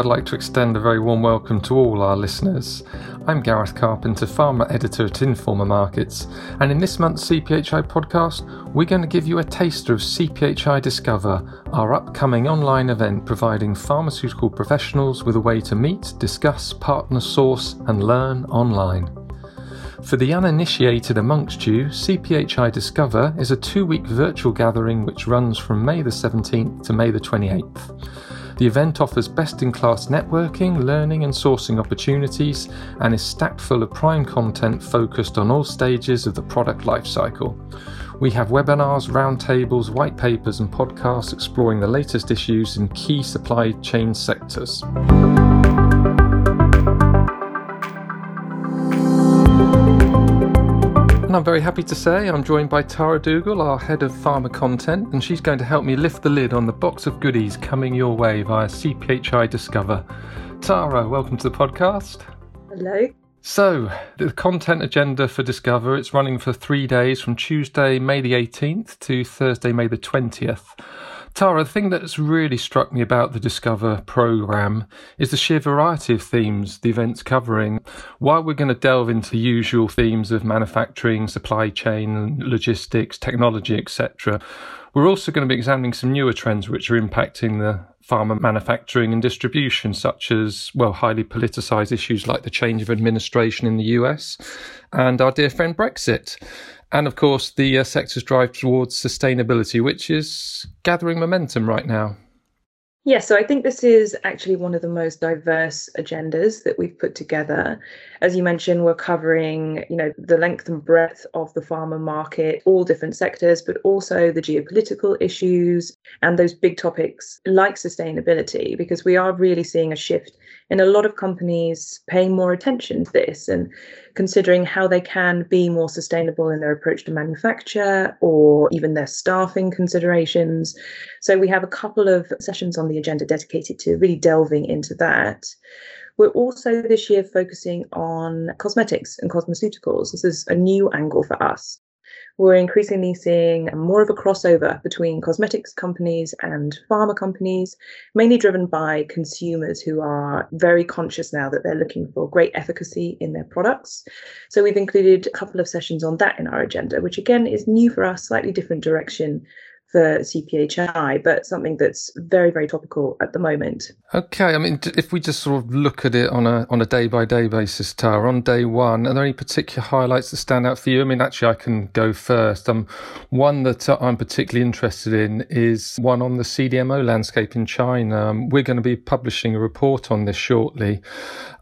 I'd like to extend a very warm welcome to all our listeners. I'm Gareth Carpenter, Pharma Editor at Informa Markets, and in this month's CPHI podcast, we're going to give you a taster of CPHI Discover, our upcoming online event providing pharmaceutical professionals with a way to meet, discuss, partner, source, and learn online. For the uninitiated amongst you, CPHI Discover is a two week virtual gathering which runs from May the 17th to May the 28th. The event offers best in class networking, learning, and sourcing opportunities and is stacked full of prime content focused on all stages of the product lifecycle. We have webinars, roundtables, white papers, and podcasts exploring the latest issues in key supply chain sectors. And I'm very happy to say I'm joined by Tara Dougal, our head of pharma content, and she's going to help me lift the lid on the box of goodies coming your way via CPHI Discover. Tara, welcome to the podcast. Hello. So, the content agenda for Discover, it's running for three days from Tuesday, May the 18th to Thursday, May the 20th. Tara, the thing that's really struck me about the Discover program is the sheer variety of themes the event's covering. While we're going to delve into the usual themes of manufacturing, supply chain, logistics, technology, etc., we're also going to be examining some newer trends which are impacting the pharma manufacturing and distribution, such as, well, highly politicized issues like the change of administration in the US and our dear friend Brexit and of course the uh, sector's drive towards sustainability, which is gathering momentum right now. Yes, so I think this is actually one of the most diverse agendas that we've put together. As you mentioned, we're covering, you know, the length and breadth of the pharma market, all different sectors, but also the geopolitical issues and those big topics like sustainability, because we are really seeing a shift in a lot of companies paying more attention to this and considering how they can be more sustainable in their approach to manufacture or even their staffing considerations. So we have a couple of sessions on the agenda dedicated to really delving into that. We're also this year focusing on cosmetics and cosmeceuticals. This is a new angle for us we're increasingly seeing more of a crossover between cosmetics companies and pharma companies, mainly driven by consumers who are very conscious now that they're looking for great efficacy in their products. So we've included a couple of sessions on that in our agenda, which again is new for us, slightly different direction for CPHI, but something that's very, very topical at the moment. Okay, I mean, if we just sort of look at it on a on a day by day basis, Tara, on day one, are there any particular highlights that stand out for you? I mean, actually, I can go first. Um, one that I'm particularly interested in is one on the CDMO landscape in China. Um, we're going to be publishing a report on this shortly,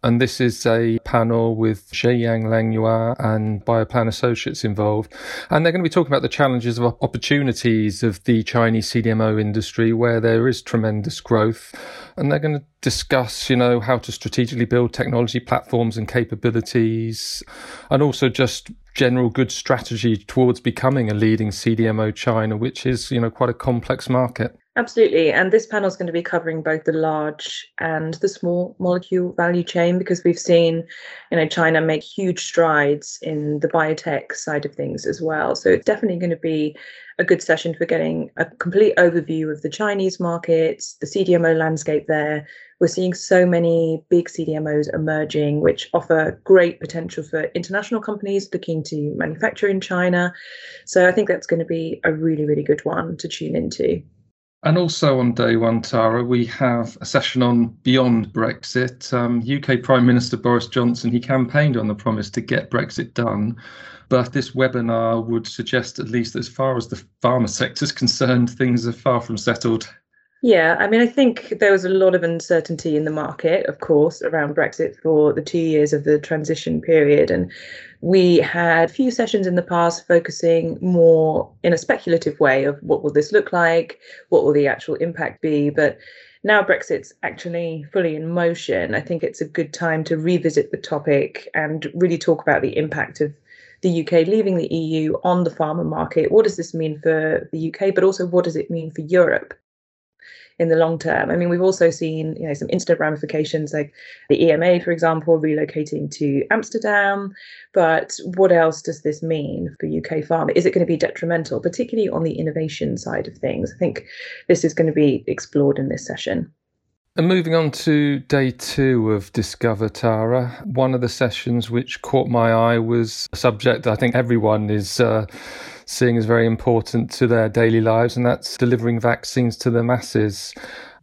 and this is a panel with Zhejiang Langhua and Bioplan Associates involved, and they're going to be talking about the challenges of opportunities of the Chinese CDMO industry where there is tremendous growth. And they're going to discuss, you know, how to strategically build technology platforms and capabilities, and also just general good strategy towards becoming a leading CDMO China, which is, you know, quite a complex market. Absolutely. And this panel is going to be covering both the large and the small molecule value chain because we've seen, you know, China make huge strides in the biotech side of things as well. So it's definitely going to be a good session for getting a complete overview of the Chinese markets, the CDMO landscape there. We're seeing so many big CDMOs emerging, which offer great potential for international companies looking to manufacture in China. So I think that's going to be a really, really good one to tune into. And also on day one, Tara, we have a session on Beyond Brexit. Um, UK Prime Minister Boris Johnson, he campaigned on the promise to get Brexit done. But this webinar would suggest, at least as far as the pharma sector is concerned, things are far from settled. Yeah, I mean, I think there was a lot of uncertainty in the market, of course, around Brexit for the two years of the transition period. And we had a few sessions in the past focusing more in a speculative way of what will this look like? What will the actual impact be? But now Brexit's actually fully in motion. I think it's a good time to revisit the topic and really talk about the impact of the UK leaving the EU on the pharma market. What does this mean for the UK, but also what does it mean for Europe? In the long term. I mean, we've also seen, you know, some instant ramifications like the EMA, for example, relocating to Amsterdam. But what else does this mean for UK pharma? Is it going to be detrimental, particularly on the innovation side of things? I think this is going to be explored in this session. And moving on to day two of Discover Tara, one of the sessions which caught my eye was a subject I think everyone is uh, seeing as very important to their daily lives, and that's delivering vaccines to the masses.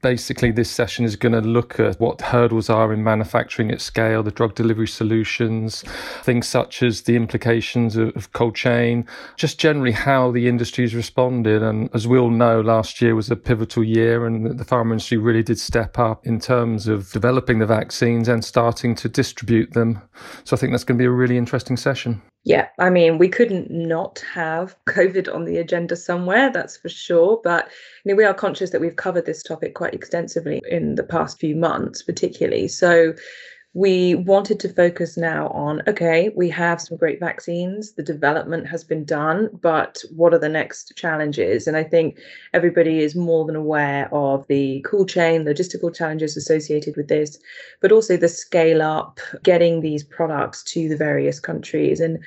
Basically, this session is going to look at what hurdles are in manufacturing at scale, the drug delivery solutions, things such as the implications of, of cold chain, just generally how the industry has responded. And as we all know, last year was a pivotal year, and the pharma industry really did step up in terms of developing the vaccines and starting to distribute them. So I think that's going to be a really interesting session. Yeah, I mean, we couldn't not have COVID on the agenda somewhere, that's for sure. But you know, we are conscious that we've covered this topic quite extensively in the past few months, particularly. So we wanted to focus now on okay, we have some great vaccines, the development has been done, but what are the next challenges? And I think everybody is more than aware of the cool chain, logistical challenges associated with this, but also the scale up, getting these products to the various countries. And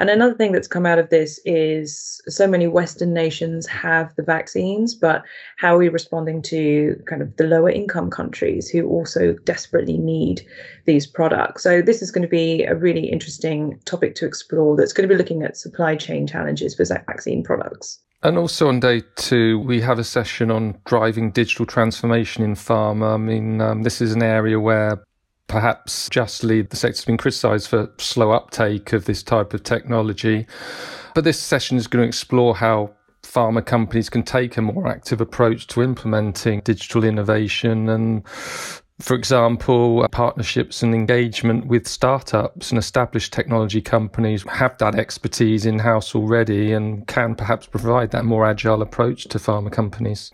and another thing that's come out of this is so many Western nations have the vaccines, but how are we responding to kind of the lower income countries who also desperately need these products. So this is going to be a really interesting topic to explore that's going to be looking at supply chain challenges for vaccine products. And also on day two, we have a session on driving digital transformation in pharma. I mean, um, this is an area where perhaps justly the sector's been criticised for slow uptake of this type of technology. But this session is going to explore how pharma companies can take a more active approach to implementing digital innovation and for example, uh, partnerships and engagement with startups and established technology companies have that expertise in house already and can perhaps provide that more agile approach to pharma companies.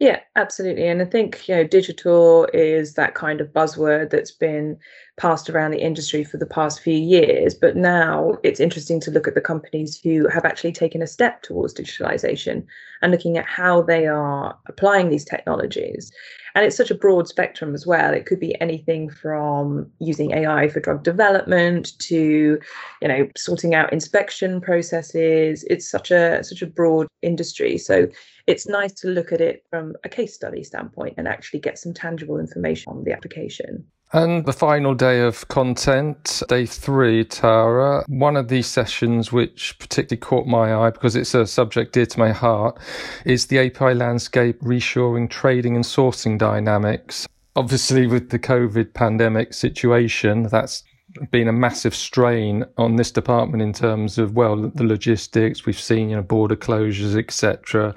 Yeah, absolutely. And I think, you know, digital is that kind of buzzword that's been passed around the industry for the past few years. But now it's interesting to look at the companies who have actually taken a step towards digitalization and looking at how they are applying these technologies. And it's such a broad spectrum as well. It could be anything from using AI for drug development to, you know, sorting out inspection processes. It's such a such a broad industry. So it's nice to look at it from a case study standpoint and actually get some tangible information on the application. And the final day of content, day three, Tara, one of these sessions which particularly caught my eye because it's a subject dear to my heart is the API landscape reshoring trading and sourcing dynamics. Obviously, with the COVID pandemic situation, that's been a massive strain on this department in terms of well the logistics. We've seen you know border closures etc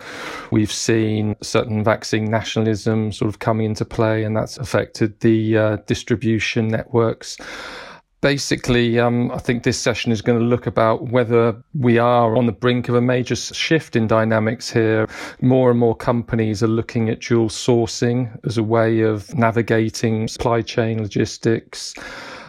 we've seen certain vaccine nationalism sort of coming into play and that's affected the uh, distribution networks. Basically, um, I think this session is going to look about whether we are on the brink of a major shift in dynamics here. More and more companies are looking at dual sourcing as a way of navigating supply chain logistics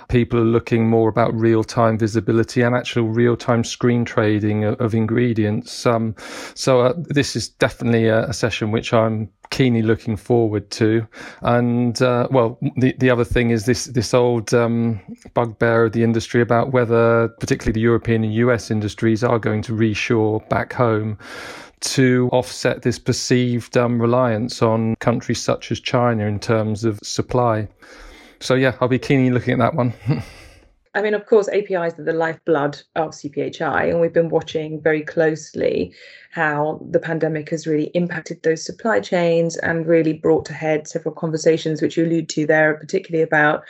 people are looking more about real time visibility and actual real time screen trading of, of ingredients. Um, so uh, this is definitely a, a, session which I'm keenly looking forward to. And uh, well, the the other thing is this this old um, bugbear of the industry about whether, particularly the European and US industries, are going to reshore back home to offset this perceived um, reliance on countries such as China in terms of supply. So yeah, I'll be keenly looking at that one. I mean, of course, APIs are the lifeblood of CPHI, and we've been watching very closely how the pandemic has really impacted those supply chains and really brought to head several conversations, which you allude to there, particularly about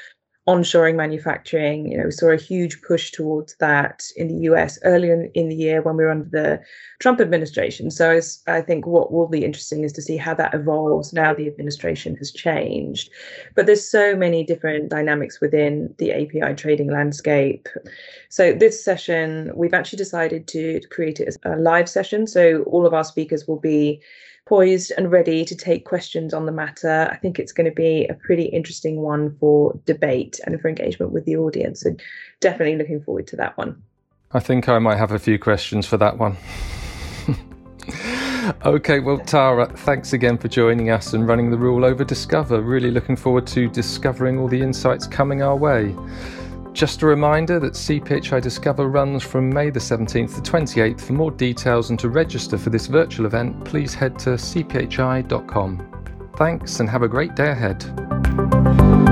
onshoring manufacturing. You know, we saw a huge push towards that in the US earlier in, the year when we were under the Trump administration. So I think what will be interesting is to see how that evolves now the administration has changed. But there's so many different dynamics within the API trading landscape. So this session, we've actually decided to create it as a live session. So all of our speakers will be poised and ready to take questions on the matter. I think it's going to be a pretty interesting one for debate and for engagement with the audience. So definitely looking forward to that one. I think I might have a few questions for that one. okay, well, Tara, thanks again for joining us and running the rule over Discover. Really looking forward to discovering all the insights coming our way. Just a reminder that CPHI Discover runs from May the 17th to 28th. For more details and to register for this virtual event, please head to cphi.com. Thanks and have a great day ahead.